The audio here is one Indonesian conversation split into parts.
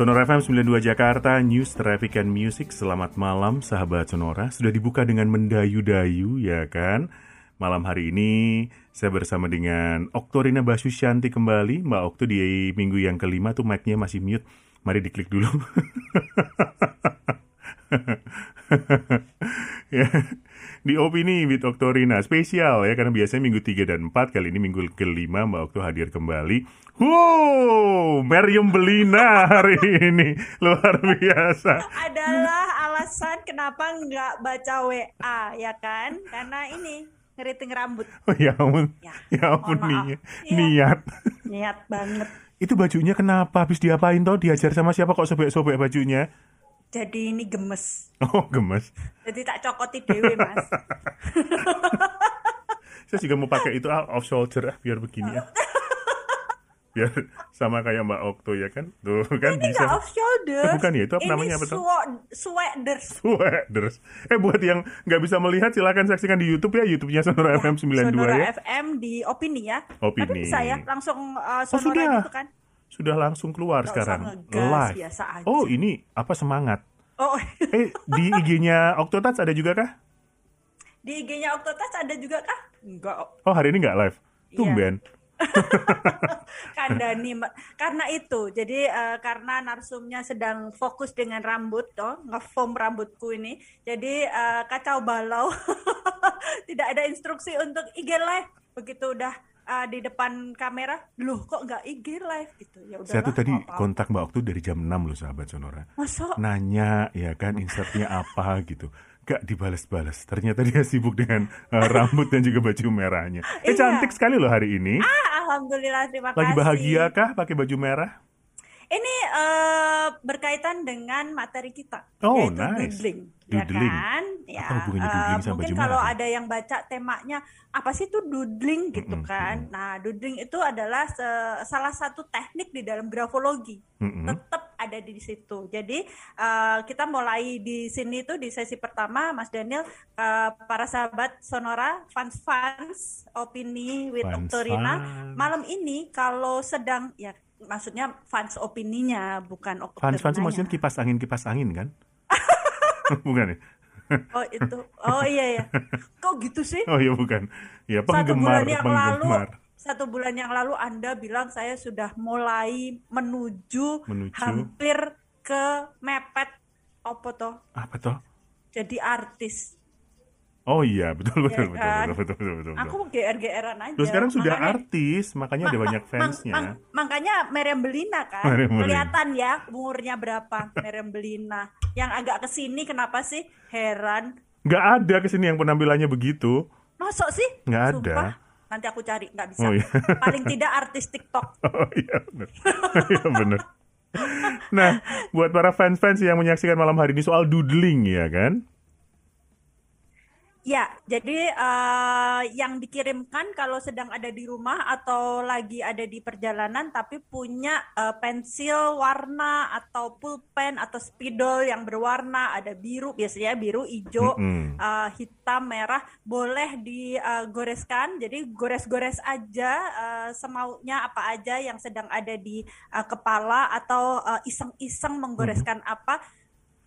Sonora FM 92 Jakarta, News Traffic and Music. Selamat malam sahabat Sonora. Sudah dibuka dengan mendayu-dayu ya kan? Malam hari ini saya bersama dengan Oktorina Basu Shanti kembali. Mbak Okto di minggu yang kelima tuh mic-nya masih mute. Mari diklik dulu. ya. Di opini with Oktorina spesial ya karena biasanya minggu 3 dan 4 kali ini minggu kelima Mbak Okto hadir kembali. Wow, Meriam Belina hari ini luar biasa. Adalah alasan kenapa nggak baca WA ya kan? Karena ini ngeriting rambut. Oh ya ampun, Ya, ya ampun nih, Iya. niat. Niat banget. Itu bajunya kenapa? Habis diapain toh? Diajar sama siapa kok sobek-sobek bajunya? Jadi ini gemes. Oh gemes. Jadi tak cokoti dewe mas. Saya juga mau pakai itu ah, off shoulder ah, biar begini ya. Biar sama kayak Mbak Okto ya kan? Tuh kan ini bisa. off shoulder. Bukan ya, itu apa ini namanya swo- sweaters. Sweaters. Eh buat yang nggak bisa melihat silakan saksikan di YouTube ya, YouTube-nya Sonora FM 92 Sonora ya. FM di opini ya. Opini. Tapi bisa ya langsung uh, Oh, sonora sudah. gitu kan. Sudah langsung keluar Nggak sekarang. ngegas, Live. biasa aja. Oh, ini apa semangat? Oh Eh, di IG-nya Octotats ada juga kah? di IG-nya Octotouch ada juga kah? Enggak. Oh, hari ini nggak live. Iya. Tumben. kandani Mbak. karena itu jadi eh, karena narsumnya sedang fokus dengan rambut toh ngefoam rambutku ini jadi eh, kacau balau tidak ada instruksi untuk IG live begitu udah eh, di depan kamera loh kok nggak IG live gitu ya udah Saya tuh tadi kontak Mbak Okto dari jam 6 loh sahabat Sonora. masuk Nanya ya kan insertnya apa gitu. Gak dibales-bales. Ternyata dia sibuk dengan eh, rambut dan juga baju merahnya. Eh Iya. cantik sekali loh hari ini. ah alhamdulillah terima Lagi kasih bahagia kah pakai baju merah? Ini eh, berkaitan dengan materi kita, Oh, yaitu nice. doodling, Doodling. ya kan? Ya, Apa hubungannya doodling sama mungkin kalau ada yang baca temanya apa sih itu doodling gitu Mm-mm, kan? Nah, doodling itu adalah salah satu teknik di dalam grafologi. Mm-mm. Tetap ada di situ. Jadi eh, kita mulai di sini tuh di sesi pertama, Mas Daniel, eh, para sahabat Sonora, fans-fans, opini with Fans, Oktorina, fans. malam ini kalau sedang ya maksudnya fans opininya bukan itu Oktorinanya. maksudnya kipas angin kipas angin kan? bukan ya? Oh itu. Oh iya ya. Kok gitu sih? Oh iya bukan. Ya Satu penggemar bulan yang lalu penggemar. satu bulan yang lalu Anda bilang saya sudah mulai menuju, Menuju. hampir ke mepet apa toh? Apa toh? Jadi artis. Oh iya betul betul Ya betul, kan? betul betul betul betul. Aku GR-GRan aja. Terus sekarang sudah Makanya- artis, makanya ada Ma- banyak ma- fansnya. mang- makanya Meriam Belina kan Meriam kelihatan ya umurnya berapa Meriam Belina yang agak ke sini kenapa sih heran Nggak ada ke sini yang penampilannya begitu. masuk sih Nggak ada. Sumpah. nanti aku cari nggak bisa Oh, iya. paling tidak artis TikTok Oh iya benar. Iya benar. Nah, buat para fans-fans yang menyaksikan malam hari ini soal doodling ya kan? Ya, jadi eh, yang dikirimkan kalau sedang ada di rumah atau lagi ada di perjalanan tapi punya eh, pensil warna atau pulpen atau spidol yang berwarna, ada biru biasanya biru, hijau, Mm-mm. eh, hitam, merah, boleh digoreskan. Jadi gores-gores aja eh, semaunya apa aja yang sedang ada di eh, kepala atau iseng-iseng menggoreskan apa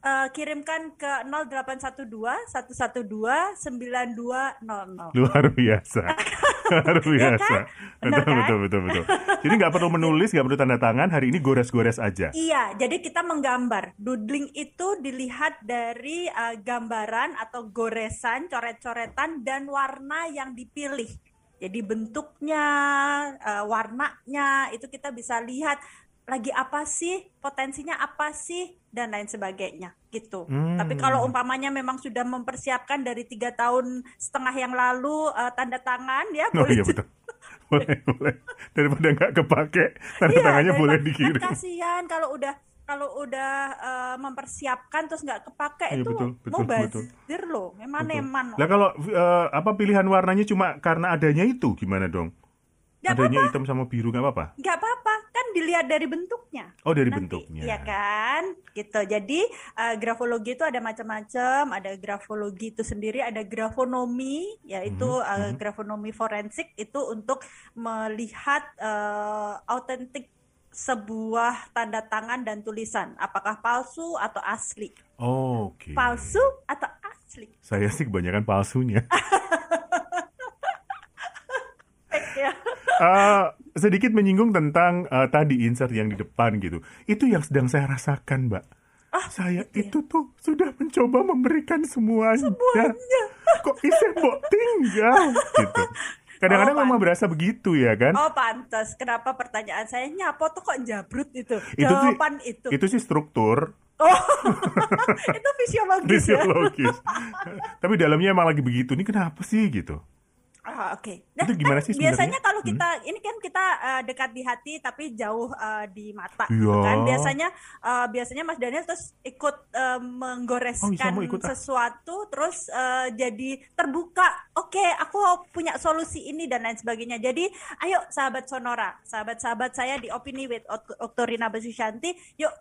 eh, kirimkan ke 0812 112 9200. Luar biasa. Luar biasa. kan? Benar Betul, kan? betul, betul, betul. Jadi nggak perlu menulis, nggak perlu tanda tangan. Hari ini gores-gores aja. Iya, jadi kita menggambar. Doodling itu dilihat dari eh, gambaran atau goresan, coret-coretan dan warna yang dipilih. Jadi bentuknya, eh, warnanya itu kita bisa lihat lagi apa sih, potensinya apa sih dan lain sebagainya gitu. Hmm. Tapi kalau umpamanya memang sudah mempersiapkan dari tiga tahun setengah yang lalu eh, tanda tangan ya Oh boleh iya betul. Boleh, boleh. Daripada nggak kepake, tanda Iya, tangannya boleh kan dikirim. kasihan kalau udah kalau udah eh, mempersiapkan terus nggak kepake Iya, itu betul, betul, mau bazir loh, memang eman. Lah kalau eh, apa pilihan warnanya cuma karena adanya itu gimana dong? Nggak adanya hitam sama biru nggak apa-apa? nggak apa-apa kan dilihat dari bentuknya. Oh dari Nanti, bentuknya. Iya kan, gitu. Jadi eh, grafologi itu ada macam-macam. Ada grafologi itu sendiri, ada grafonomi, yaitu eh, mhm. grafonomi forensik itu untuk melihat eh, autentik sebuah tanda tangan dan tulisan, apakah palsu atau asli. Oke. Palsu atau asli? Saya sih kebanyakan palsunya. ya. Uh, sedikit menyinggung tentang uh, tadi insert yang di depan gitu. Itu yang sedang saya rasakan, Mbak. Ah, saya gitu ya? itu tuh sudah mencoba memberikan semuanya. Semuanya. Kok bisa mbok tinggal gitu. Kadang-kadang Oh, memang pan- berasa begitu ya kan? Oh pantas, kenapa pertanyaan saya nyapo tuh kok jabrut itu? Itu sih- Jawaban itu. Itu sih struktur Oh, itu fisiologis ya. fisiologis. Tapi dalamnya emang lagi begitu. Ini kenapa sih gitu? Ah, Oke. Itu gimana kan sih? Biasanya kalau Hmm. kita ini kan kita eh, dekat di hati tapi jauh eh, di mata, Iya. gitu kan? Biasanya eh, biasanya Mas Daniel terus ikut eh, menggoreskan Oh, iya, ikut, ah. sesuatu, terus eh, jadi terbuka. Oke, aku punya solusi ini dan lain sebagainya. Jadi, ayo sahabat Sonora, sahabat-sahabat saya di Opini with Oktorina Basusyanti, yuk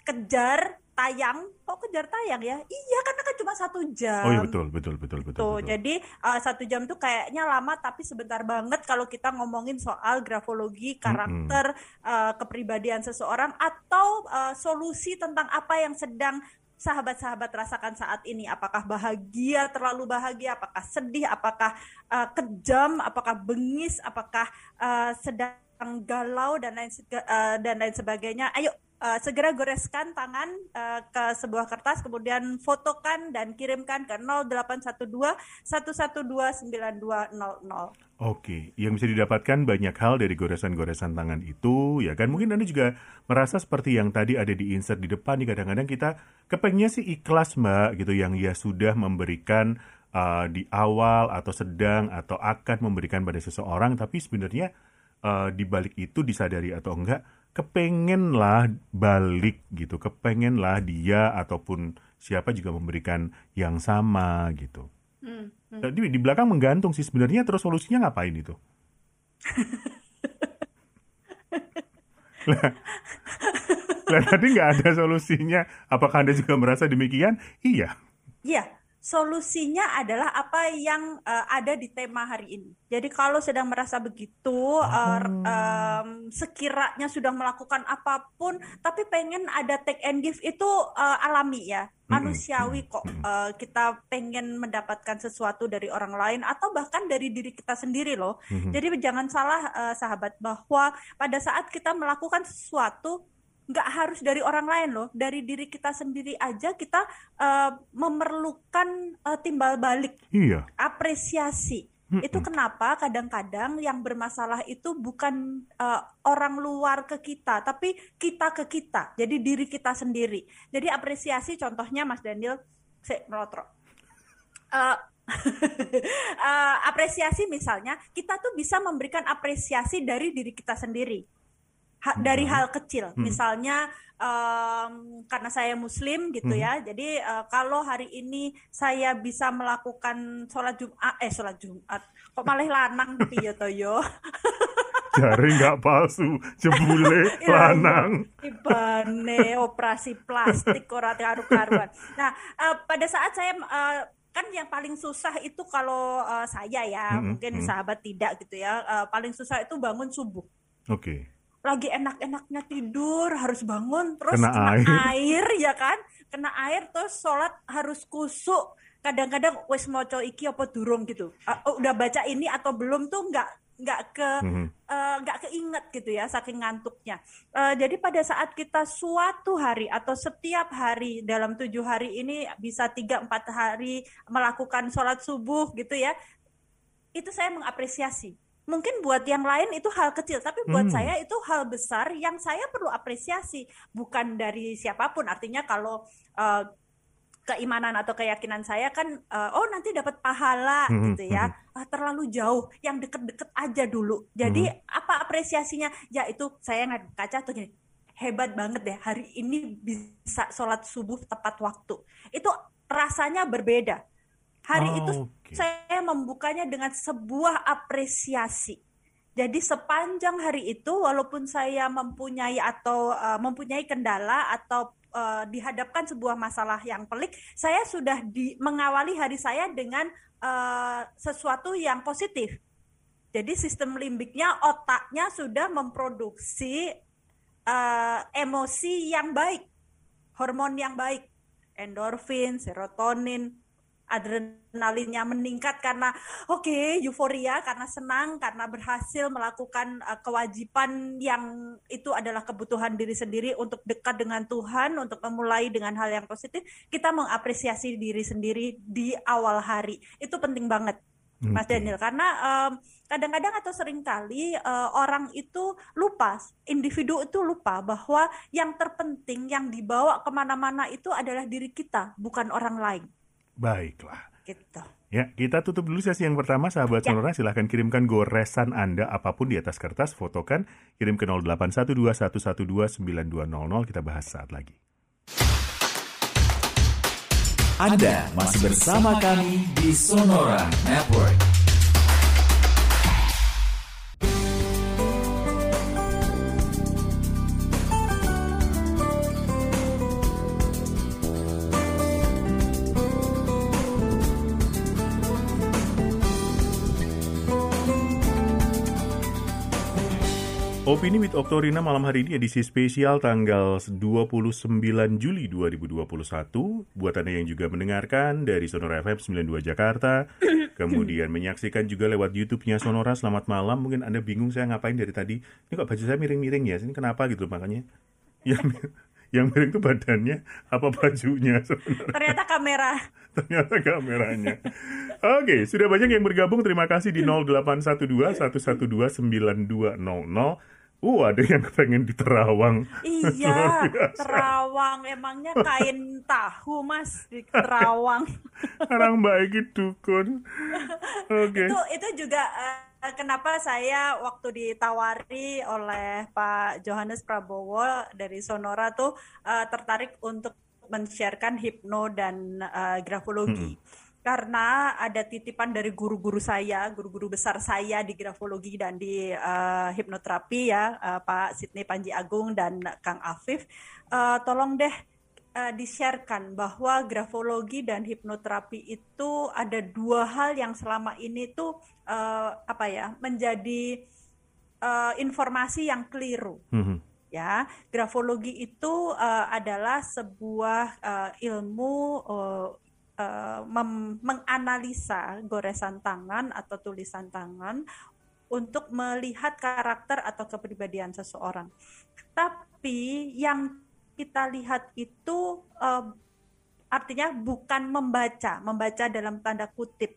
kejar tayang. Kok kejar tayang ya? Iya, karena kan cuma satu jam. Oh iya betul, betul, betul, betul. Tuh, betul. jadi uh, satu jam tuh kayaknya lama tapi sebentar banget kalau kita ngomongin soal grafologi, karakter, uh, kepribadian seseorang atau uh, solusi tentang apa yang sedang sahabat-sahabat rasakan saat ini. Apakah bahagia, terlalu bahagia, apakah sedih, apakah uh, kejam, apakah bengis, apakah uh, sedang galau dan lain uh, dan lain sebagainya. Ayo uh, segera goreskan tangan uh, ke sebuah kertas kemudian fotokan dan kirimkan ke 0812 112 9200. Oke, yang bisa didapatkan banyak hal dari goresan-goresan tangan itu, ya kan? Mungkin Anda juga merasa seperti yang tadi ada di insert di depan nih, kadang-kadang kita kepengennya sih ikhlas, Mbak, gitu, yang ya sudah memberikan uh, di awal atau sedang atau akan memberikan pada seseorang, tapi sebenarnya uh, di balik itu disadari atau enggak, kepengenlah balik gitu, kepengenlah dia ataupun siapa juga memberikan yang sama gitu. Hmm, hmm. Di belakang menggantung sih sebenarnya terus solusinya ngapain itu? lah, lah tadi nggak ada solusinya. Apakah anda juga merasa demikian? Iya. Iya, solusinya adalah apa yang uh, ada di tema hari ini. Jadi kalau sedang merasa begitu, uh, um, sekiranya sudah melakukan apa pun, tapi pengen ada take and give itu uh, alami ya, manusiawi kok. Uh, kita pengen mendapatkan sesuatu dari orang lain atau bahkan dari diri kita sendiri loh. Mhm. Jadi jangan salah uh, sahabat bahwa pada saat kita melakukan sesuatu nggak harus dari orang lain loh, dari diri kita sendiri aja kita uh, memerlukan uh, timbal balik, Iya. apresiasi. Mm-mm. Itu kenapa kadang-kadang yang bermasalah itu bukan uh, orang luar ke kita, tapi kita ke kita. Jadi diri kita sendiri. Jadi apresiasi contohnya Mas Daniel, saya melotro. Uh, uh, apresiasi misalnya kita tuh bisa memberikan apresiasi dari diri kita sendiri Ha- dari Mhm. hal kecil Hmm. misalnya em, karena saya muslim gitu Mhm. ya jadi eh, kalau hari ini saya bisa melakukan sholat jumat eh sholat jumat kok malah lanang piye to yo Jari nggak palsu, jebule Ya, lanang. ibane operasi plastik ora karu-karuan. Nah, eh, pada saat saya eh, kan yang paling susah itu kalau eh, saya ya, Mm-mm, mungkin mm. sahabat tidak gitu ya. eh, paling susah itu bangun subuh. Oke. Lagi enak-enaknya tidur, harus bangun terus Kena kena, air. air ya kan? Kena air terus sholat harus kusuk. Kadang-kadang wes moco iki apa durung gitu. Oh, udah baca ini atau belum tuh nggak nggak ke Mhm. eh, nggak keinget gitu ya saking ngantuknya. Eh, jadi pada saat kita suatu hari atau setiap hari dalam tujuh hari ini bisa tiga empat hari melakukan sholat subuh gitu ya, itu saya mengapresiasi. Mungkin buat yang lain itu hal kecil, tapi buat Hmm. saya itu hal besar yang saya perlu apresiasi, bukan dari siapa pun. Artinya kalau eh, keimanan atau keyakinan saya kan, eh, oh nanti dapat pahala Mhm, gitu ya, Ah, terlalu jauh, yang deket-deket aja dulu. Jadi apa apresiasinya? Ya itu saya ngadep kaca tuh gini, hebat banget deh hari ini bisa sholat subuh tepat waktu. Itu rasanya berbeda. Hari Oh, itu oke. saya membukanya dengan sebuah apresiasi. Jadi sepanjang hari itu walaupun saya mempunyai atau uh, mempunyai kendala atau uh, dihadapkan sebuah masalah yang pelik, saya sudah di, mengawali hari saya dengan uh, sesuatu yang positif. Jadi sistem limbiknya, otaknya sudah memproduksi uh, emosi yang baik, hormon yang baik, endorfin, serotonin, adrenalinnya meningkat karena oke okay, euforia karena senang karena berhasil melakukan uh, kewajiban yang itu adalah kebutuhan diri sendiri untuk dekat dengan Tuhan untuk memulai dengan hal yang positif kita mengapresiasi diri sendiri di awal hari. Itu penting banget Mas Daniel. Karena um, kadang-kadang atau sering kali uh, orang itu lupa individu itu lupa bahwa yang terpenting yang dibawa ke mana-mana itu adalah diri kita bukan orang lain Baiklah. Gitu. Ya, kita tutup dulu sesi yang pertama, sahabat ya. Sonora. Silahkan kirimkan goresan Anda apa pun di atas kertas, fotokan, kirim ke 081211292200, kita bahas saat lagi. Anda masih bersama kami di Sonora Network. Opini with Oktorina malam hari ini edisi spesial tanggal 29 Juli 2021. Buat Anda yang juga mendengarkan dari Sonora FM 92 Jakarta, kemudian menyaksikan juga lewat YouTube-nya Sonora Selamat Malam. Mungkin Anda bingung saya ngapain dari tadi. Ini kok baju saya miring-miring ya? Ini kenapa gitu makanya? Yang yang miring itu badannya apa bajunya sebenarnya? Ternyata kamera. Ternyata kameranya. Oke, sudah banyak yang bergabung. Terima kasih di 0812 112 9200. Uh, ada yang pengen di Terawang. Iya, Terawang. Emangnya kain tahu, Mas, di Terawang. Orang baik itu, Kun. Oke. Okay. Itu, itu juga uh, kenapa saya waktu ditawari oleh Pak Johannes Prabowo dari Sonora tuh uh, tertarik untuk men-sharekan hipno dan uh, grafologi. Hmm karena ada titipan dari guru-guru saya, guru-guru besar saya di grafologi dan di uh, hipnoterapi ya, uh, Pak Sidney Panji Agung dan Kang Afif, uh, tolong deh uh, di-sharekan bahwa grafologi dan hipnoterapi itu ada dua hal yang selama ini tuh uh, apa ya menjadi uh, informasi yang keliru. Mm -hmm ya grafologi itu uh, adalah sebuah uh, ilmu uh, uh, menganalisa goresan tangan atau tulisan tangan untuk melihat karakter atau kepribadian seseorang. Tapi yang kita lihat itu uh, artinya bukan membaca, membaca dalam tanda kutip.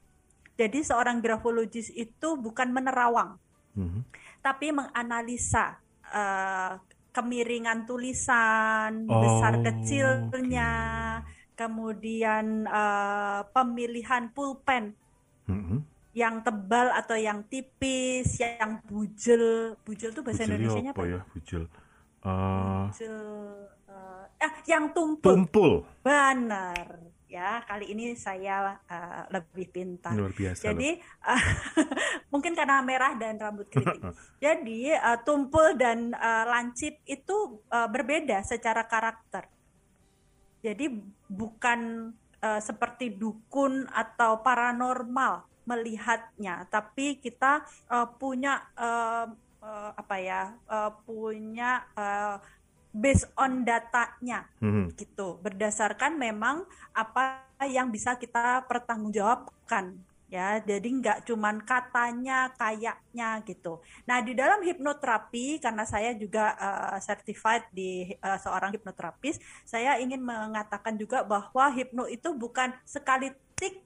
Jadi seorang grafologis itu bukan menerawang, mm-hmm. tapi menganalisa uh, kemiringan tulisan, oh, besar kecilnya. Okay kemudian uh, pemilihan pulpen mm-hmm. yang tebal atau yang tipis, yang bujel, bujel itu bahasa Indonesia apa ya? Bujel, uh... bujel, uh, eh, yang tumpul. Tumpul. Benar. Ya, kali ini saya uh, lebih pintar. Luar biasa. Jadi uh, mungkin karena merah dan rambut keriting. Jadi uh, tumpul dan uh, lancip itu uh, berbeda secara karakter jadi bukan uh, seperti dukun atau paranormal melihatnya, tapi kita uh, punya uh, uh, apa ya? Uh, punya uh, based on datanya mm-hmm. gitu. Berdasarkan memang apa yang bisa kita pertanggungjawabkan ya jadi nggak cuman katanya kayaknya gitu. Nah di dalam hipnoterapi karena saya juga uh, certified di uh, seorang hipnoterapis saya ingin mengatakan juga bahwa hipno itu bukan sekali tik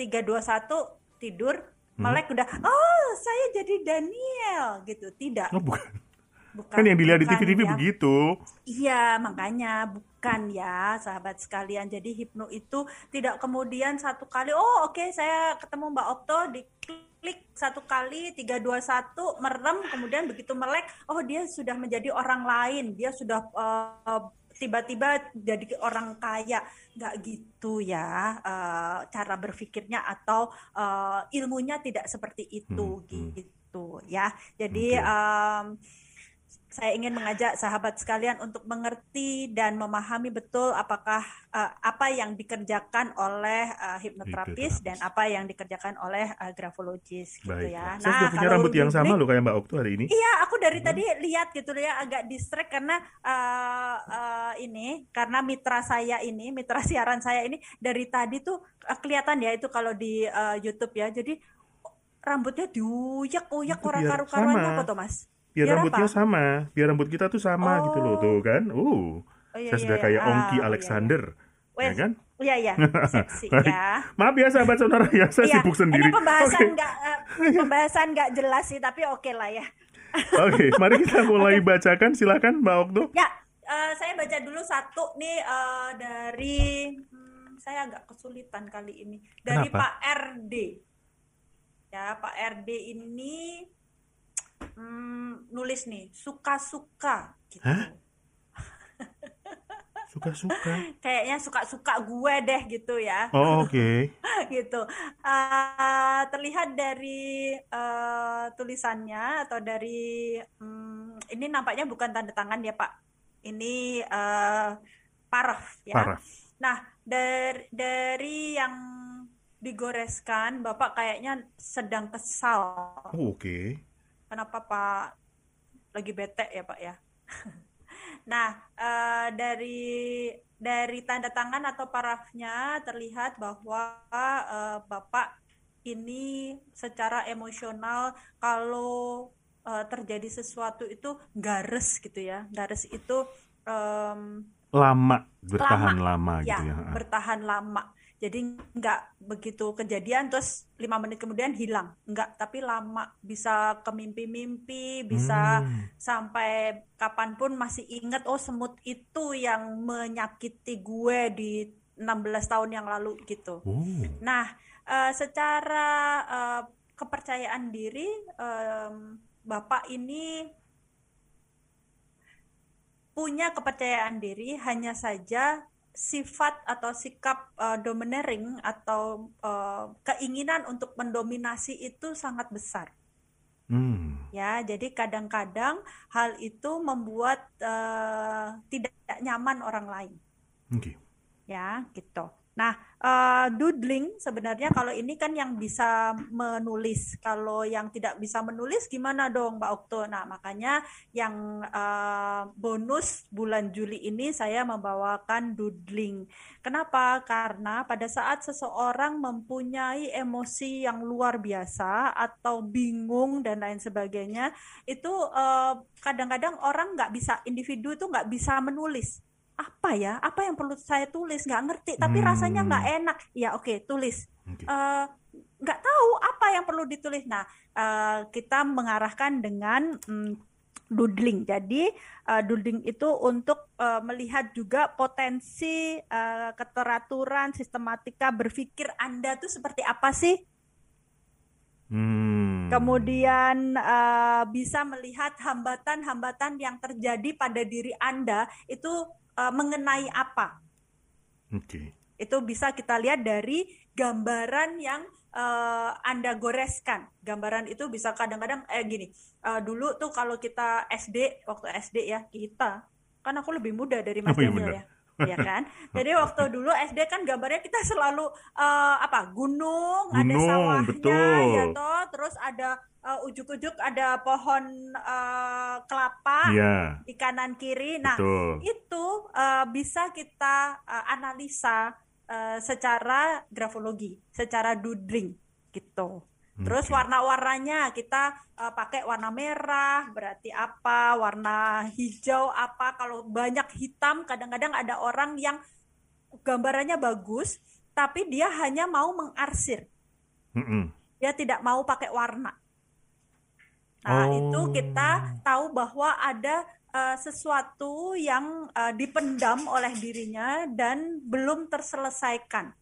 tiga dua satu tidur hmm. melek udah oh saya jadi Daniel gitu. Tidak. Oh, bukan bukan kan yang dilihat di TV-TV begitu iya makanya bukan ya sahabat sekalian. Jadi hipno itu tidak kemudian satu kali oh oke okay, saya ketemu Mbak Okto di klik satu kali tiga dua satu merem kemudian begitu melek oh dia sudah menjadi orang lain dia sudah uh, tiba-tiba jadi orang kaya nggak gitu ya uh, cara berpikirnya atau uh, ilmunya tidak seperti itu hmm, hmm. gitu ya jadi okay. um, saya ingin mengajak sahabat sekalian untuk mengerti dan memahami betul apakah uh, apa yang dikerjakan oleh uh, hipnoterapis dan apa yang dikerjakan oleh uh, grafologis gitu Baik. ya. Saya sudah punya rambut yang sama loh kayak Mbak Okto hari ini. Iya, aku dari hmm. tadi lihat gitu ya agak distract karena uh, uh, ini karena mitra saya ini, mitra siaran saya ini dari tadi tuh uh, kelihatan ya itu kalau di uh, YouTube ya. Jadi rambutnya diuyak-uyak orang karu-karuannya apa tuh, Mas? Biar, biar rambutnya apa? sama, biar rambut kita tuh sama oh. gitu loh tuh kan. Uh, oh, iya, saya iya, sudah iya. kayak ah, Ongki Alexander. Iya, Ya kan? Iya iya, seksi ya. Maaf ya sahabat sonora ya, saya iya. sibuk sendiri. Ini pembahasan nggak okay. uh, pembahasan nggak jelas sih, tapi oke okay lah ya. oke, okay, mari kita mulai bacakan. Silakan Mbak Okto. Ya, uh, saya baca dulu satu nih uh, dari hmm, saya agak kesulitan kali ini dari Kenapa? Pak RD. Ya, Pak RD ini hmm, nulis nih suka-suka gitu. Suka-suka. Kayaknya suka-suka gue deh gitu ya. Oh, oke. Okay. gitu. Uh, terlihat dari uh, tulisannya atau dari um, ini nampaknya bukan tanda tangan ya, Pak. Ini uh, paraf ya. Paraf. Nah, dari dari yang digoreskan, Bapak kayaknya sedang kesal. Oh, oke. Okay kenapa Pak lagi bete ya Pak ya. nah uh, dari dari tanda tangan atau parafnya terlihat bahwa uh, Bapak ini secara emosional kalau uh, terjadi sesuatu itu gares gitu ya gares itu um, lama bertahan lama, lama gitu ya, ya bertahan lama. Jadi nggak begitu kejadian terus lima menit kemudian hilang. Nggak tapi lama. Bisa ke mimpi-mimpi bisa hmm. sampai kapan pun masih ingat oh semut itu yang menyakiti gue di 16 tahun yang lalu gitu. Uh. nah uh, secara uh, kepercayaan diri um, bapak ini punya kepercayaan diri hanya saja sifat atau sikap uh, domineering atau uh, keinginan untuk mendominasi itu sangat besar. Hmm. Ya, jadi kadang-kadang hal itu membuat uh, tidak nyaman orang lain. Okay. Ya, gitu. Nah, uh, doodling sebenarnya kalau ini kan yang bisa menulis. Kalau yang tidak bisa menulis gimana dong, Mbak Okto? Nah, makanya yang uh, bonus bulan Juli ini saya membawakan doodling. Kenapa? Karena pada saat seseorang mempunyai emosi yang luar biasa atau bingung dan lain sebagainya, itu eh, kadang-kadang orang nggak bisa, individu itu nggak bisa menulis apa ya? Apa yang perlu saya tulis? Nggak ngerti tapi hmm. rasanya nggak enak. Ya oke okay, tulis. Okay. Uh, eh, nggak tahu apa yang perlu ditulis. Nah uh, kita mengarahkan dengan um, doodling. Jadi uh, doodling itu untuk uh, melihat juga potensi uh, keteraturan sistematika berpikir anda tuh seperti apa sih? Hmm. Kemudian uh, bisa melihat hambatan-hambatan yang terjadi pada diri Anda itu uh, mengenai apa. Oke. Okay. Itu bisa kita lihat dari gambaran yang uh, Anda goreskan. Gambaran itu bisa kadang-kadang eh gini. Uh, dulu tuh kalau kita SD, waktu SD ya, kita kan aku lebih muda dari Mas oh, Daniel ya ya kan? Jadi waktu dulu SD kan gambarnya kita selalu uh, apa? Gunung, gunung ada sawahnya betul. ya toh, terus ada uh, ujuk-ujuk ada pohon uh, kelapa yeah. di kanan kiri. Nah, Betul. itu uh, bisa kita uh, analisa uh, secara grafologi, secara doodling gitu. Terus okay. warna-warnanya kita uh, pakai warna merah berarti apa, warna hijau apa. Kalau banyak hitam kadang-kadang ada orang yang gambarannya bagus tapi dia hanya mau mengarsir. Mm -mm. Dia tidak mau pakai warna. Nah, oh. itu kita tahu bahwa ada uh, sesuatu yang uh, dipendam oleh dirinya dan belum terselesaikan.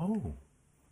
Oh.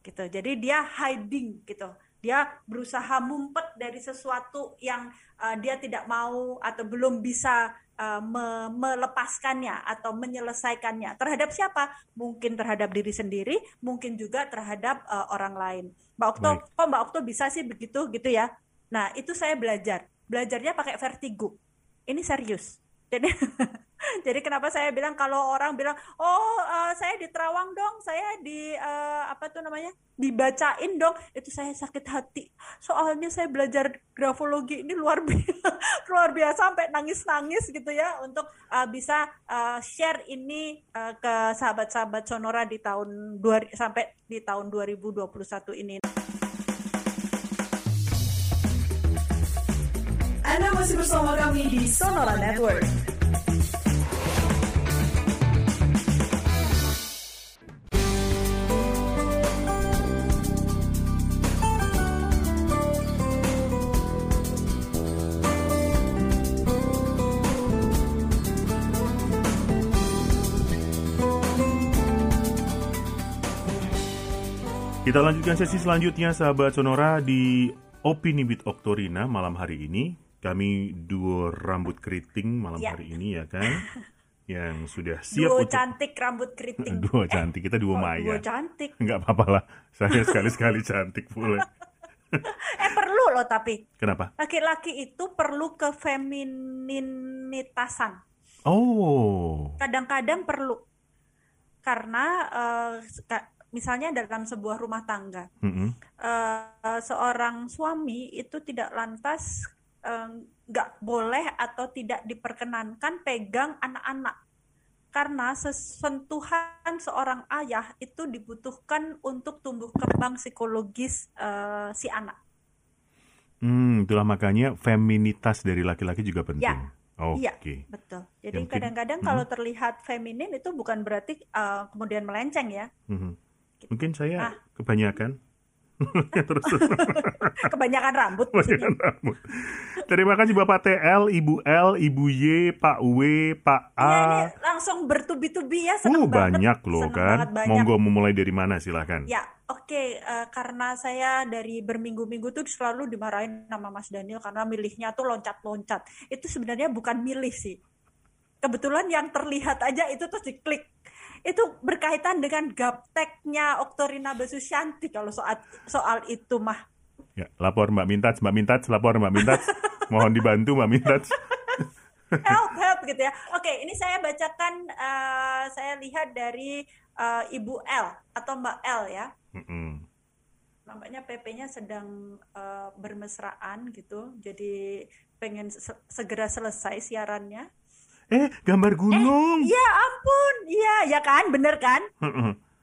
Gitu. Jadi dia hiding gitu. Dia berusaha mumpet dari sesuatu yang uh, dia tidak mau atau belum bisa uh, me melepaskannya atau menyelesaikannya. Terhadap siapa? Mungkin terhadap diri sendiri, mungkin juga terhadap uh, orang lain. Mbak Okto, Baik. kok Mbak Okto bisa sih begitu gitu ya? Nah, itu saya belajar. belajarnya pakai vertigo. Ini serius. Jadi jadi kenapa saya bilang kalau orang bilang, "Oh, uh, saya di Terawang dong, saya di uh, apa tuh namanya? dibacain dong." Itu saya sakit hati. Soalnya saya belajar grafologi ini luar biasa, luar biasa sampai nangis-nangis gitu ya untuk uh, bisa uh, share ini uh, ke sahabat-sahabat Sonora di tahun dua, sampai di tahun 2021 ini. Anda masih bersama kami di Sonora Network. Kita lanjutkan sesi selanjutnya sahabat Sonora di Opini with Oktorina malam hari ini. Kami duo rambut keriting malam Ya. hari ini ya kan. Yang sudah siap Duo untuk cantik rambut keriting. duo cantik. Kita duo Oh, Maya. Duo cantik. Enggak apa-apa lah. Saya sekali-sekali cantik boleh. Eh perlu loh tapi Kenapa? laki-laki itu perlu kefemininitasan. Oh. Kadang-kadang perlu karena seka- misalnya dalam sebuah rumah tangga, Mm-mm. eh, seorang suami itu tidak lantas eh, nggak boleh atau tidak diperkenankan pegang anak-anak karena sentuhan seorang ayah itu dibutuhkan untuk tumbuh kembang psikologis eh, si anak. Hmm, itulah makanya feminitas dari laki-laki juga penting. Ya. Oke. Iya, betul. Jadi Ya, kadang-kadang Hmm. kalau terlihat feminin itu bukan berarti eh, kemudian melenceng ya. Mhm. Mungkin saya Ah. kebanyakan. terus terus Kebanyakan rambut maksudnya. kebanyakan rambut. Terima kasih Bapak TL, Ibu L, Ibu Y, Pak W, Pak A. Ini langsung bertubi-tubi ya, Uh, banget. banyak loh Senang kan. banyak. Monggo memulai dari mana silahkan. Ya, oke. eh, karena saya dari berminggu-minggu tuh selalu dimarahin sama Mas Daniel karena milihnya tuh loncat-loncat. Itu sebenarnya bukan milih sih. Kebetulan yang terlihat aja itu tuh diklik. Itu berkaitan dengan gapteknya Oktorina Basusyanti kalau soal soal itu mah. Ya, lapor Mbak Mintats, Mbak Mintats, lapor Mbak Mintats. Mohon dibantu Mbak Mintats. help help gitu ya. Oke, ini saya bacakan eh, saya lihat dari eh, Ibu L atau Mbak L ya. Mm-mm. Nampaknya PP-nya sedang eh, bermesraan gitu. Jadi pengen se- segera selesai siarannya. Eh, gambar gunung. Ya ampun, iya ya kan, bener kan?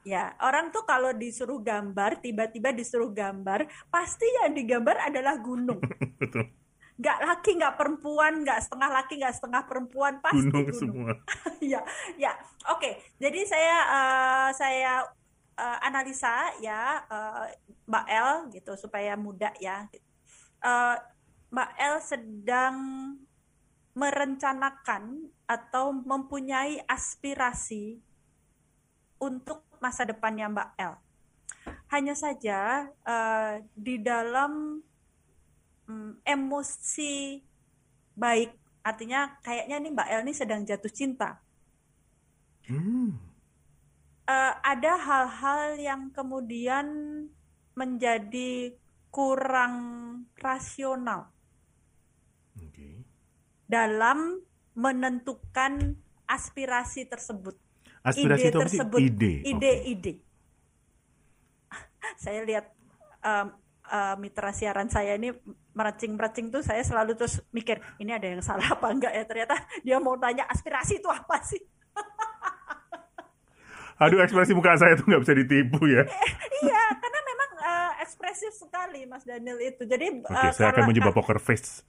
Ya, orang tuh kalau disuruh gambar, tiba-tiba disuruh gambar, pasti yang digambar adalah gunung. Betul. Nggak laki, nggak perempuan, nggak setengah laki, nggak setengah perempuan, pasti Gunung gunung. semua. ya, ya. Oke, jadi saya eh, saya eh, analisa ya eh, Mbak L gitu supaya mudah ya. Eh, Mbak L sedang merencanakan atau mempunyai aspirasi untuk masa depannya Mbak L. Hanya saja eh, di dalam mm, emosi baik, artinya kayaknya nih Mbak L ini sedang jatuh cinta. Hmm. Eh, ada hal-hal yang kemudian menjadi kurang rasional. Dalam menentukan aspirasi tersebut. Aspirasi ide itu tersebut, Ide. Ide-ide. Saya lihat um, uh, mitra siaran saya ini meracing-meracing tuh saya selalu terus mikir ini ada yang salah apa enggak ya ternyata dia mau tanya aspirasi itu apa sih? Aduh, ekspresi muka saya tuh nggak bisa ditipu ya. iya, karena memang uh, ekspresif sekali Mas Daniel itu. Jadi Oke, uh, saya akan mencoba poker face.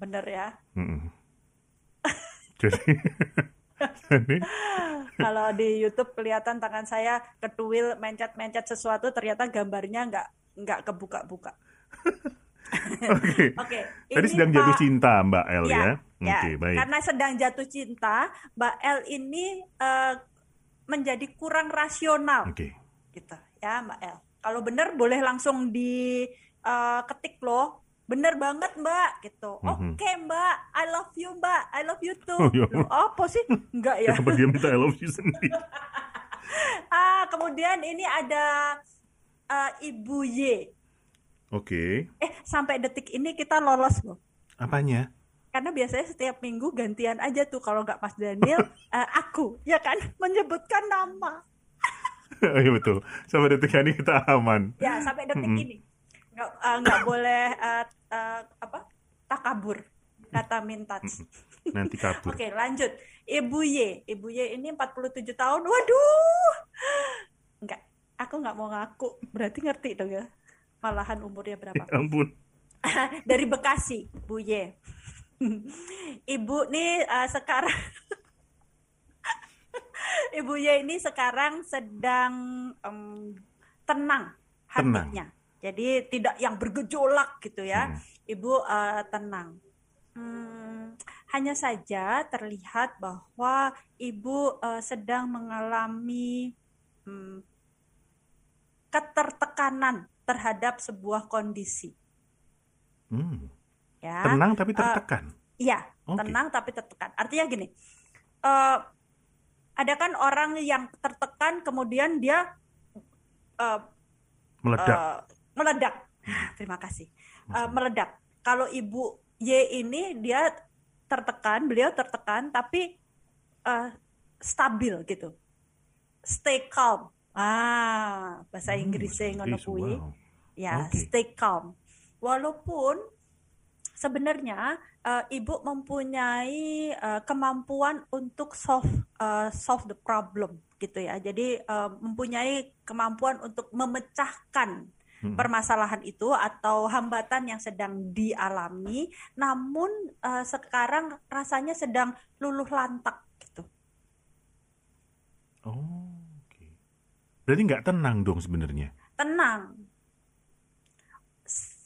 Bener ya. Mm-mm. Jadi, jadi Kalau di YouTube kelihatan tangan saya ketuil mencet-mencet sesuatu ternyata gambarnya nggak nggak kebuka-buka. oke. Oke, Tadi ini sedang jatuh cinta Mbak El ya. Ya, Oke, ya, baik. karena sedang jatuh cinta, Mbak L ini eh, menjadi kurang rasional, Oke. gitu ya Mbak L. Kalau benar boleh langsung di eh, ketik loh, bener banget Mbak, gitu. Mhm. Oke Mbak, I love you Mbak, I love you too. Oh, iya. Loh, apa sih? Enggak ya. Kenapa dia minta I love you sendiri? Ah, kemudian ini ada eh, Ibu Y. Oke. Eh, sampai detik ini kita lolos loh. Apanya? Karena biasanya setiap minggu gantian aja tuh kalau nggak Mas Daniel, eh, aku, ya kan, menyebutkan nama. Iya betul. Sampai detik ini kita aman. Ya, sampai detik Mm-mm. ini nggak nggak boleh eh, eh, apa takabur kata mintats. Nanti kabur. Oke, lanjut. Ibu Y. Ibu Y ini 47 tahun. Waduh. Enggak, aku nggak mau ngaku. Berarti ngerti dong ya. Malahan umurnya berapa? Ya ampun. Dari Bekasi, Bu Y. Ibu nih eh, sekarang Ibu Y ini sekarang sedang em, tenang Tenang. Jadi tidak yang bergejolak gitu ya. Hmm. Ibu eh, tenang. Hmm, hanya saja terlihat bahwa ibu eh, sedang mengalami hmm, ketertekanan terhadap sebuah kondisi. Hmm. Ya, Tenang tapi tertekan. iya, Oke. tenang tapi tertekan. Artinya gini, eh, ada kan orang yang tertekan kemudian dia eh, Meledak. eh, meledak. Ah, Terima kasih. Eh, meledak. Kalau ibu Y ini dia tertekan, beliau tertekan tapi eh, stabil gitu. Stay calm. Ah, bahasa Hmm, Inggrisnya ngono Inggris, kuwi. wow. Ya, Oke. stay calm. Walaupun sebenarnya eh, ibu mempunyai eh, kemampuan untuk solve eh, solve the problem gitu ya. Jadi eh, mempunyai kemampuan untuk memecahkan Hmm. permasalahan itu atau hambatan yang sedang dialami, namun eh, sekarang rasanya sedang luluh lantak gitu. Oh, oke. Berarti nggak tenang dong sebenarnya. Tenang.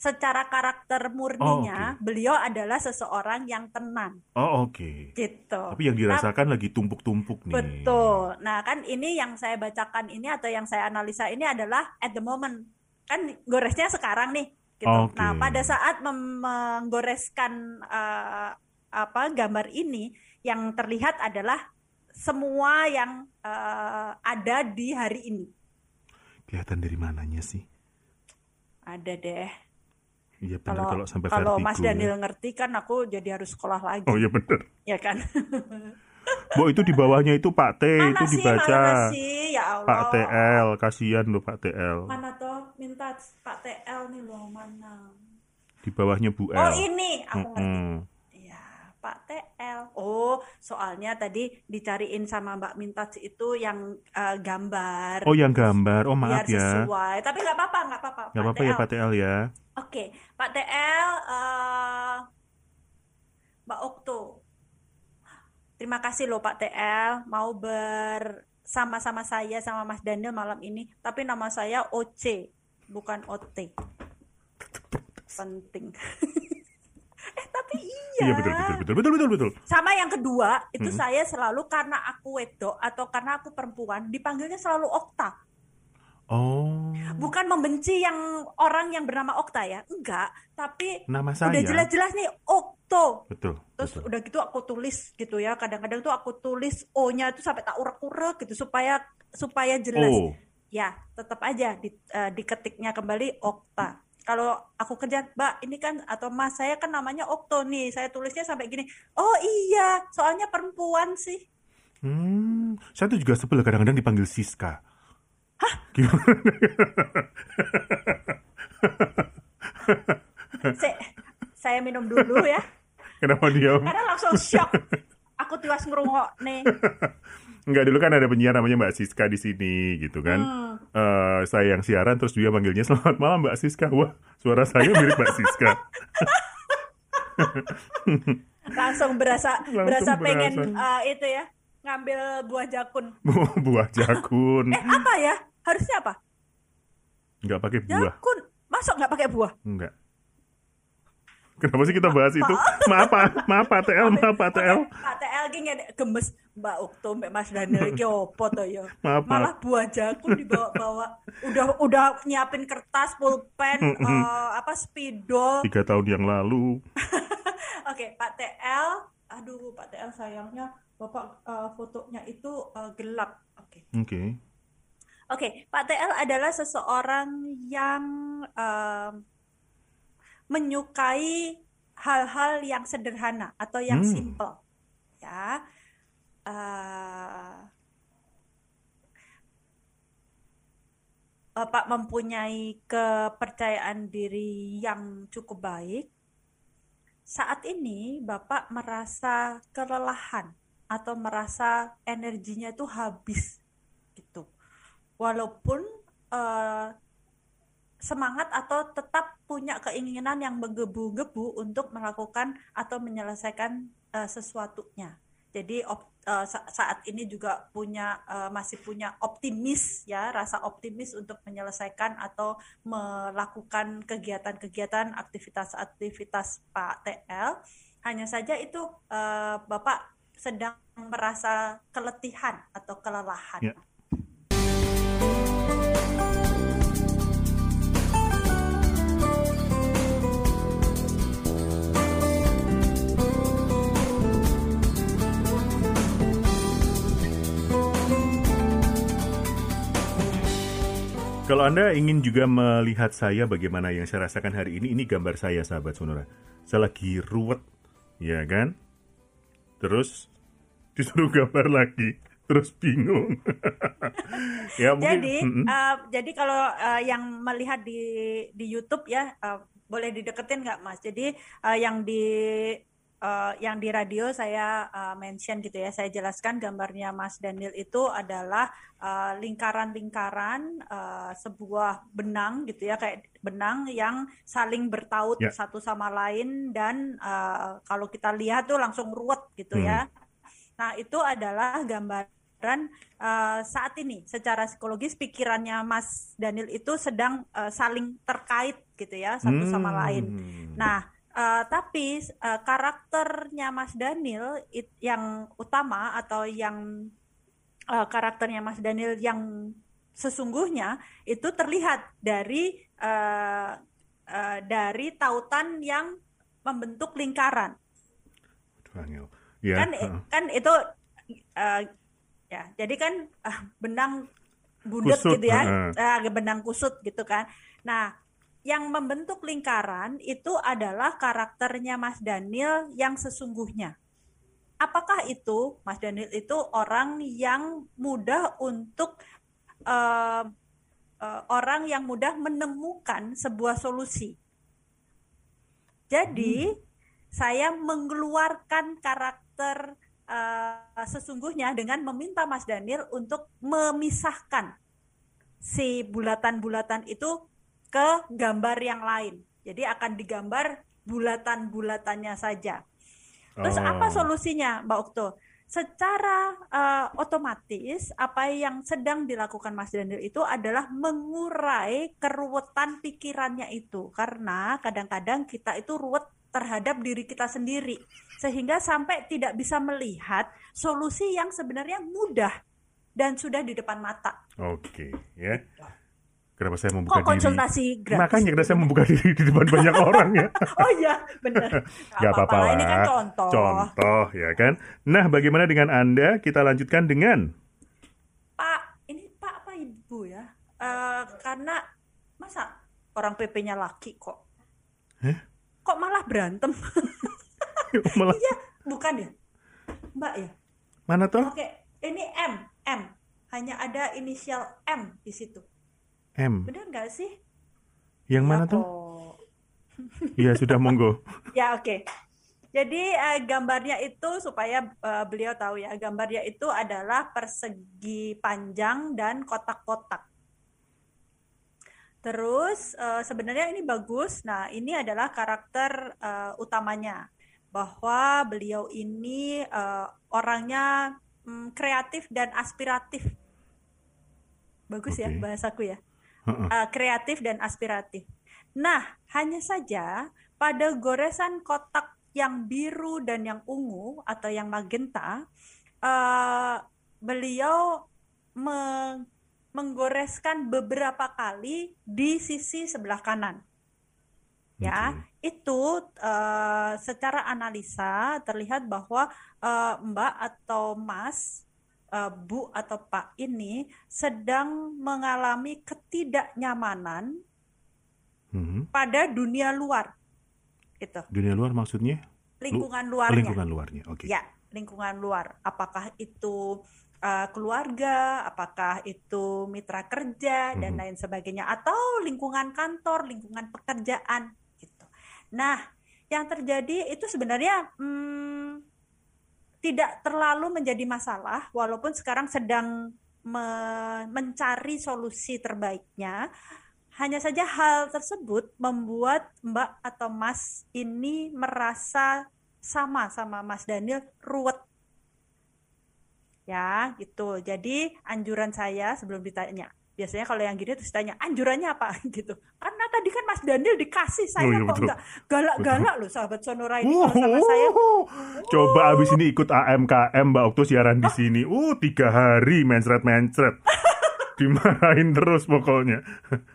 Secara karakter murninya, beliau adalah seseorang yang tenang Oh, oke. gitu. Tapi yang dirasakan lagi tumpuk-tumpuk nih. Betul. Nah, kan ini yang saya bacakan ini atau yang saya analisa ini adalah at the moment. Kan goresnya sekarang nih, gitu. Oke. Nah, pada saat menggoreskan eh, apa gambar ini yang terlihat adalah semua yang eh, ada di hari ini. Kelihatan dari mananya sih? Ada deh. Iya benar Kalau kalau sampai kalau vertigo Mas ya. Daniel ngerti kan aku jadi harus sekolah lagi, Oh iya benar. ya kan? Bu itu di bawahnya itu Pak T Mana itu sih, dibaca. mana sih? Ya Allah. Pak TL, kasihan loh Pak TL. Mana tuh? Minta Pak TL nih loh, mana? Di bawahnya Bu L. Oh ini, aku ngerti. Mm-mm. Iya, Pak TL. Oh, soalnya tadi dicariin sama Mbak Mintaj itu yang eh, gambar. Oh yang gambar. Oh biar maaf ya. sesuai. Tapi nggak apa-apa, nggak apa-apa. Nggak apa-apa ya Pak TL ya. Oke, Pak TL, eh, Mbak Okto. Terima kasih loh Pak TL mau bersama-sama saya sama Mas Daniel malam ini. Tapi nama saya OC, bukan OT. Penting. eh tapi iya. Iya betul betul betul betul betul betul. Sama yang kedua, itu Mm-mm. saya selalu karena aku wedok atau karena aku perempuan dipanggilnya selalu Okta. Oh. Bukan membenci yang orang yang bernama Okta ya, enggak. Tapi Nama saya. udah jelas-jelas nih Okto. Betul. Terus betul. udah gitu aku tulis gitu ya. Kadang-kadang tuh aku tulis O-nya itu sampai tak urak-urak gitu supaya supaya jelas. Oh. Ya, tetap aja di, eh, diketiknya kembali Okta. Kalau aku kerja, Mbak, ini kan atau Mas saya kan namanya Okto nih. Saya tulisnya sampai gini. Oh iya, soalnya perempuan sih. Hmm, saya tuh juga sebel kadang-kadang dipanggil Siska. Hah? Gimana? Se- saya minum dulu ya. Kenapa dia? Karena langsung shock. Aku tiwas ngerungok nih. Enggak dulu kan ada penyiar namanya Mbak Siska di sini gitu kan. Hmm. Eh, saya yang siaran terus dia manggilnya selamat malam Mbak Siska. Wah, suara saya mirip Mbak Siska. Langsung berasa Langsung berasa pengen berasa. eh, itu ya ngambil buah jakun. buah jakun. Eh apa ya? Harusnya apa? Enggak pakai buah. Jakun. Masuk nggak pakai buah? Enggak. Kenapa sih kita bahas itu? Maaf, Pak. maaf Pak TL, maaf Pak TL. Pak TL ki gemes Mbak Ukto Mbak Mas Daniel iki opo to ya? Maaf. Malah buah jakun dibawa-bawa. Udah udah nyiapin kertas, pulpen, eh, apa spidol. Tiga tahun yang lalu. Oke, Pak TL. Aduh, Pak TL sayangnya Bapak eh, fotonya itu eh, gelap. Oke. Oke. Oke, Pak TL adalah seseorang yang em, menyukai hal-hal yang sederhana atau yang Hmm. simple, ya. Eh, Bapak mempunyai kepercayaan diri yang cukup baik. Saat ini Bapak merasa kelelahan atau merasa energinya itu habis gitu. Walaupun eh, semangat atau tetap punya keinginan yang menggebu-gebu untuk melakukan atau menyelesaikan eh, sesuatunya. Jadi op- sa- saat ini juga punya eh, masih punya optimis ya, rasa optimis untuk menyelesaikan atau melakukan kegiatan-kegiatan aktivitas-aktivitas Pak TL. Hanya saja itu eh, Bapak sedang merasa keletihan atau kelelahan. Ya. Kalau Anda ingin juga melihat saya bagaimana yang saya rasakan hari ini, ini gambar saya sahabat Sonora. Saya lagi ruwet, ya kan? Terus disuruh gambar lagi, terus bingung. ya mungkin Jadi, Mm-mm. eh, jadi kalau eh, yang melihat di di YouTube ya, eh, boleh dideketin nggak Mas? Jadi eh, yang di eh, yang di radio saya eh, mention gitu ya, saya jelaskan gambarnya Mas Daniel itu adalah eh, lingkaran-lingkaran eh, sebuah benang gitu ya, kayak benang yang saling bertaut Ya. satu sama lain dan eh, kalau kita lihat tuh langsung ruwet gitu Hmm. ya. Nah, itu adalah gambaran eh, saat ini secara psikologis pikirannya Mas Daniel itu sedang eh, saling terkait gitu ya satu sama lain. Hmm. Nah, eh, tapi eh, karakternya Mas Daniel it- yang utama atau yang eh, karakternya Mas Daniel yang sesungguhnya itu terlihat dari eh, eh, dari tautan yang membentuk lingkaran. Ya, kan heeh. kan itu eh, ya jadi kan ah, benang budet Kusut, gitu ya heeh. ah, benang kusut gitu kan nah yang membentuk lingkaran itu adalah karakternya Mas Daniel yang sesungguhnya. Apakah itu? Mas Daniel itu orang yang mudah untuk eh, eh, orang yang mudah menemukan sebuah solusi. Jadi saya mengeluarkan karakter eh, sesungguhnya dengan meminta Mas Daniel untuk memisahkan si bulatan-bulatan itu ke gambar yang lain. Jadi akan digambar bulatan-bulatannya saja. Terus apa Oh. solusinya, Mbak Okto? Secara eh, otomatis apa yang sedang dilakukan Mas Daniel itu adalah mengurai keruwetan pikirannya itu karena kadang-kadang kita itu ruwet terhadap diri kita sendiri sehingga sampai tidak bisa melihat solusi yang sebenarnya mudah dan sudah di depan mata. Oke, ya. Kenapa saya membuka Kok diri? konsultasi gratis? Makanya kenapa saya membuka diri di depan banyak orang ya. Oh iya, benar. Gak apa-apa lah. Ini kan contoh. Contoh, ya kan. Nah, bagaimana dengan Anda? Kita lanjutkan dengan Pak, ini Pak apa Ibu ya? Eh, karena masa orang PP-nya laki kok? Hah? Kok malah berantem? malah Iya, bukan ya? Mbak ya? mana toh? Oke, ini M, M. Hanya ada inisial M di situ. M. Benar nggak sih? Yang mana Ya, tuh? kok. Iya, sudah monggo. Ya oke. Jadi eh, gambarnya itu supaya eh, beliau tahu ya, gambarnya itu adalah persegi panjang dan kotak-kotak. Terus eh, sebenarnya ini bagus. Nah, ini adalah karakter eh, utamanya bahwa beliau ini eh, orangnya mm, kreatif dan aspiratif. Bagus ya Oke. bahasaku ya Heeh. uh, kreatif dan aspiratif. Nah, hanya saja pada goresan kotak yang biru dan yang ungu atau yang magenta, uh, beliau me- menggoreskan beberapa kali di sisi sebelah kanan. Ya, itu uh, secara analisa terlihat bahwa uh, Mbak atau Mas uh, Bu atau Pak ini sedang mengalami ketidaknyamanan Mhm. pada dunia luar. Itu Dunia luar maksudnya? lingkungan Lu- luarnya. Lingkungan luarnya. Oke. Ya, lingkungan luar. Apakah itu uh, keluarga, apakah itu mitra kerja dan Mhm. lain sebagainya, atau lingkungan kantor, lingkungan pekerjaan, gitu. Nah, yang terjadi itu sebenarnya hmm, tidak terlalu menjadi masalah, walaupun sekarang sedang me- mencari solusi terbaiknya. Hanya saja hal tersebut membuat Mbak atau Mas ini merasa sama sama Mas Daniel ruwet. Ya, gitu. Jadi anjuran saya sebelum ditanya, biasanya kalau yang gini terus tanya anjurannya apa gitu. Karena tadi kan Mas Daniel dikasih, saya Oh, iya, kok enggak galak-galak loh sahabat Sonora ini kalau sama saya. Uhuh. Coba abis ini ikut AMKM Mbak Okto siaran di sini. Uh, tiga hari mencret-mencret. Dimarahin terus pokoknya.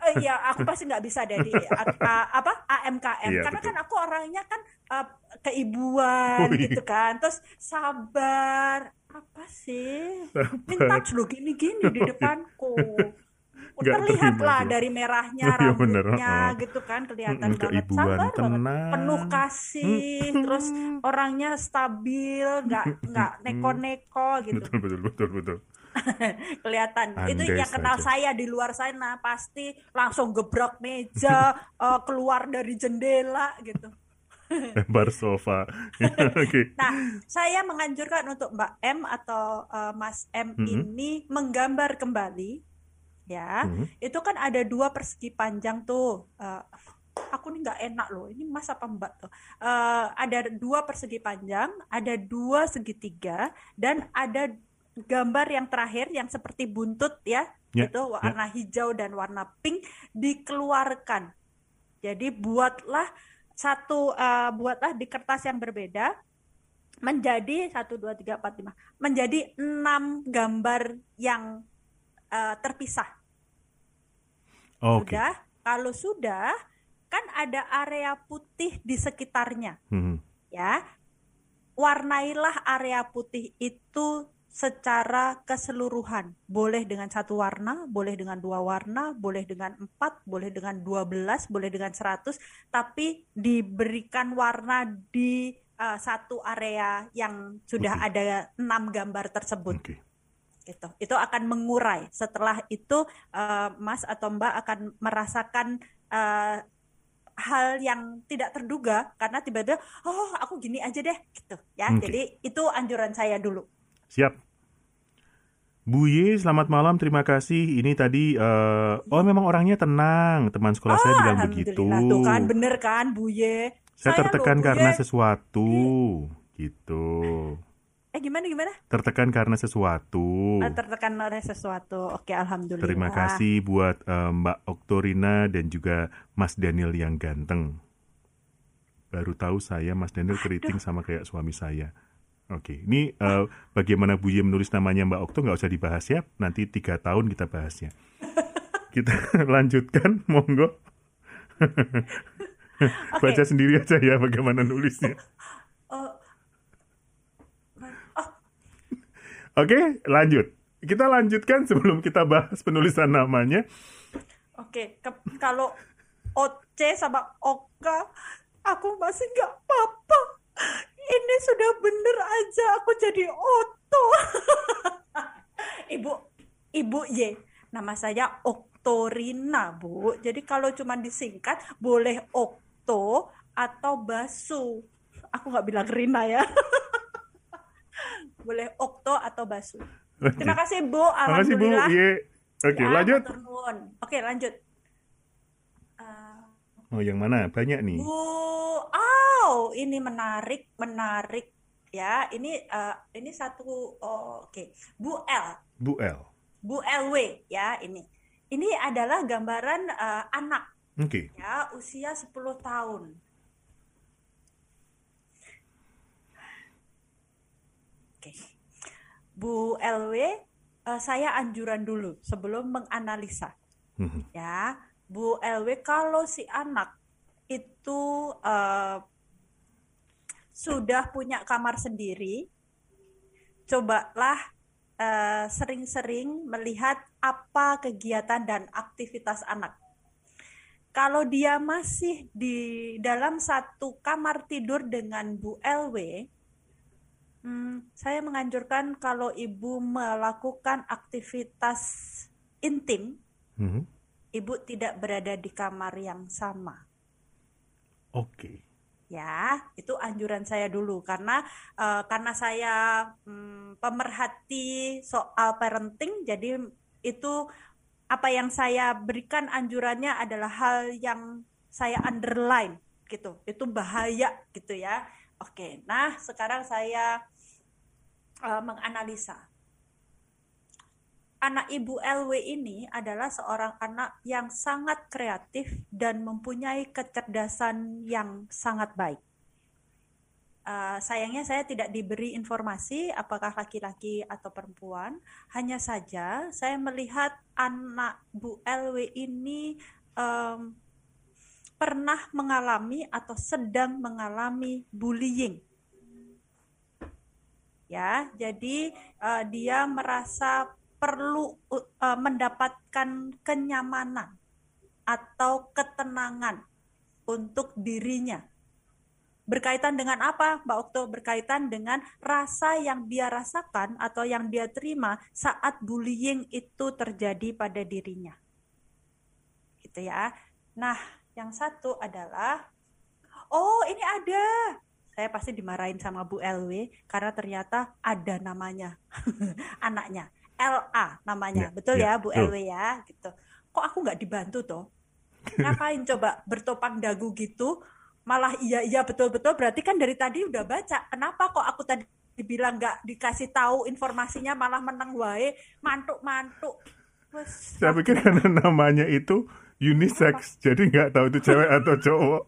Eh, Iya, aku pasti nggak bisa dari a- apa AMKM Iya, karena betul. kan aku orangnya kan uh, keibuan Oh, iya. gitu kan, terus sabar apa sih? Minta lo gini-gini di depanku. Nggak Terlihat terima lah dari merahnya Iya, bener, rambutnya oh. gitu kan kelihatan Mm-mm, banget sabar banget tenang. penuh kasih terus orangnya stabil nggak nggak neko-neko gitu Betul, betul, betul, betul. kelihatan itu Andai yang kenal saja. saya di luar sana pasti langsung gebrak meja eh, keluar dari jendela gitu Lempar sofa. Oke. nah saya menganjurkan untuk Mbak M atau eh, Mas M Mhm. ini menggambar kembali ya. Mhm. itu kan ada dua persegi panjang tuh Eh, aku nih nggak enak loh ini Mas apa Mbak tuh? Eh, ada dua persegi panjang ada dua segitiga dan ada gambar yang terakhir yang seperti buntut ya Ya, itu warna hijau dan warna pink dikeluarkan. Jadi buatlah satu eh, buatlah di kertas yang berbeda menjadi satu dua tiga empat lima menjadi enam gambar yang eh, terpisah Oke. sudah kalau sudah kan ada area putih di sekitarnya Mhm. ya warnailah area putih itu secara keseluruhan boleh dengan satu warna boleh dengan dua warna boleh dengan empat boleh dengan dua belas boleh dengan seratus tapi diberikan warna di uh, satu area yang sudah Putih. ada enam gambar tersebut Oke. Gitu. Itu akan mengurai. Setelah itu eh, Mas atau Mbak akan merasakan eh, hal yang tidak terduga karena tiba-tiba oh aku gini aja deh gitu ya. Oke. Jadi itu anjuran saya dulu. Siap. Bu Ye, selamat malam. Terima kasih. Ini tadi, eh, oh memang orangnya tenang. Teman sekolah saya bilang begitu. Tuh kan bener kan Bu Ye. Saya Saya tertekan loh, karena Ye. sesuatu, gitu. Eh gimana gimana? Tertekan karena sesuatu. Ah, tertekan oleh sesuatu. Oke, alhamdulillah. Terima kasih buat eh, Mbak Oktorina dan juga Mas Daniel yang ganteng. Baru tahu saya Mas Daniel keriting sama kayak suami saya. Oke, ini eh, bagaimana Bu Ye menulis namanya Mbak Okto nggak usah dibahas ya. Nanti tiga tahun kita bahasnya. kita lanjutkan, monggo. Oke. Baca sendiri aja ya bagaimana nulisnya. Oh, Oke, lanjut. Kita lanjutkan sebelum kita bahas penulisan namanya. Oke, ke- kalau Oce sama Oka, aku masih nggak apa-apa. Ini sudah bener aja aku jadi Oto. Ibu, Ibu Y, nama saya Oktorina, Bu. Jadi kalau cuma disingkat, boleh Okto atau Basu. Aku nggak bilang Rina ya. boleh Okto atau Basu. Terima kasih, Bu. Terima kasih Bu. Alhamdulillah. Oke, Ya, lanjut. Oke, lanjut. Eh, Oh, yang mana? Banyak nih. Bu, oh, ini menarik, menarik. Ya, ini eh, ini satu oh, oke. Bu L, Bu L. Bu LW ya ini. Ini adalah gambaran eh, anak Oke. ya, usia 10 tahun. Oke. Bu LW, eh, saya anjuran dulu sebelum menganalisa. Mhm. ya Bu LW kalau si anak itu eh, sudah punya kamar sendiri cobalah eh, sering-sering melihat apa kegiatan dan aktivitas anak kalau dia masih di dalam satu kamar tidur dengan Bu LW, hmm, saya menganjurkan kalau ibu melakukan aktivitas intim, Mhm. ibu tidak berada di kamar yang sama. Oke. Ya, itu anjuran saya dulu karena eh, karena saya hmm, pemerhati soal parenting, jadi itu apa yang saya berikan anjurannya adalah hal yang saya underline gitu. Itu bahaya gitu ya. Oke, nah sekarang saya eh, menganalisa. Anak ibu LW ini adalah seorang anak yang sangat kreatif dan mempunyai kecerdasan yang sangat baik. Uh, sayangnya saya tidak diberi informasi apakah laki-laki atau perempuan. Hanya saja saya melihat anak Bu LW ini um, pernah mengalami atau sedang mengalami bullying. Ya, jadi uh, dia merasa perlu uh, mendapatkan kenyamanan atau ketenangan untuk dirinya. Berkaitan dengan apa, Mbak Okto? Berkaitan dengan rasa yang dia rasakan atau yang dia terima saat bullying itu terjadi pada dirinya. Gitu ya. Nah, yang satu adalah, oh ini ada. Saya pasti dimarahin sama Bu LW karena ternyata ada namanya, anaknya. LA namanya, Ya, betul ya, ya, Bu betul. LW ya, gitu. Kok aku nggak dibantu toh? Ngapain coba bertopang dagu gitu? Malah iya iya betul-betul berarti kan dari tadi udah baca. Kenapa kok aku tadi dibilang nggak dikasih tahu informasinya malah menang wae mantuk-mantuk. Saya pikir karena namanya itu unisex, jadi nggak tahu itu cewek atau cowok.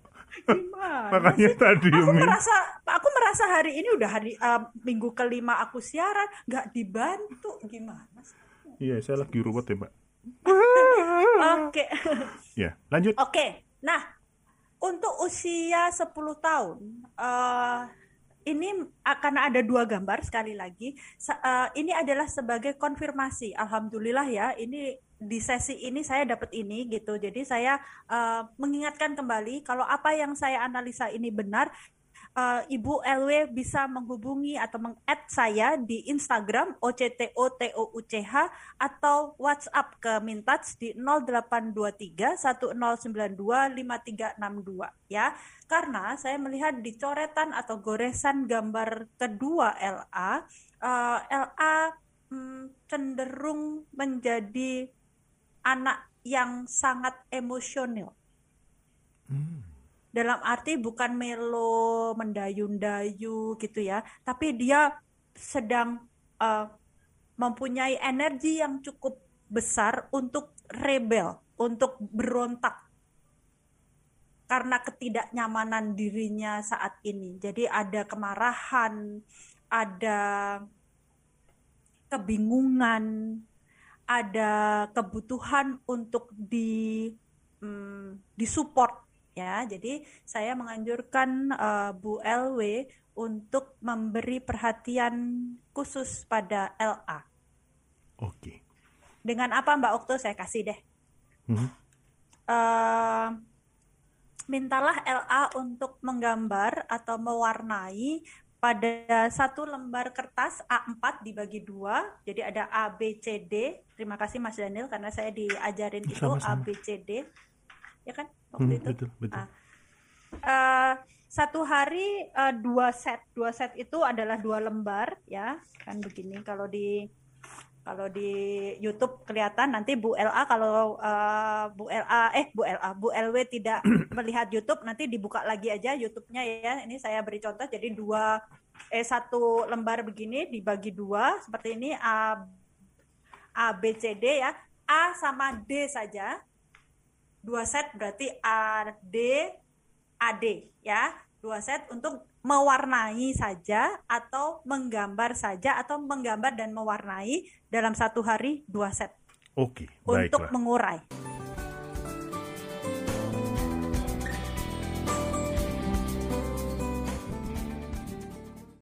gimana Makanya tadi aku Umi. merasa aku merasa hari ini udah hari eh, minggu kelima aku siaran nggak dibantu gimana sih? Iya, saya lagi ruwet ya, Mbak. Oke. Ya, lanjut. Oke, nah untuk usia 10 tahun, eh ini akan ada dua gambar sekali lagi. Sa- eh, ini adalah sebagai konfirmasi. Alhamdulillah ya, ini di sesi ini saya dapat ini gitu. Jadi saya eh, mengingatkan kembali kalau apa yang saya analisa ini benar. eh, Ibu LW bisa menghubungi atau meng-add saya di Instagram OCTOTOUCH atau WhatsApp ke Mintats di 0823 1092 5362 ya. Karena saya melihat di coretan atau goresan gambar kedua LA, eh, LA hmm, cenderung menjadi anak yang sangat emosional. Dalam arti bukan melo mendayu-dayu gitu ya, tapi dia sedang eh, mempunyai energi yang cukup besar untuk rebel, untuk berontak karena ketidaknyamanan dirinya saat ini. Jadi ada kemarahan, ada kebingungan, ada kebutuhan untuk di mm, disupport ya. Jadi saya menganjurkan eh, Bu LW untuk memberi perhatian khusus pada LA. Oke. Dengan apa Mbak Okto saya kasih deh. Mhm. Eh, mintalah LA untuk menggambar atau mewarnai pada satu lembar kertas A4 dibagi dua. Jadi ada A, B, C, D. Terima kasih Mas Daniel karena saya diajarin itu A. B, C, D. Ya kan? Hmm, Waktu itu. betul, betul. Ah. Eh, satu hari eh, dua set. Dua set itu adalah dua lembar ya. Kan begini kalau di kalau di YouTube kelihatan nanti Bu LA kalau eh, Bu LA eh Bu LA Bu LW tidak melihat YouTube nanti dibuka lagi aja YouTube-nya ya. Ini saya beri contoh jadi dua eh satu lembar begini dibagi dua seperti ini A A B C D ya. A sama D saja. Dua set berarti A D AD ya. Dua set untuk mewarnai saja atau menggambar saja atau menggambar dan mewarnai dalam satu hari dua set Oke, untuk baiklah. mengurai.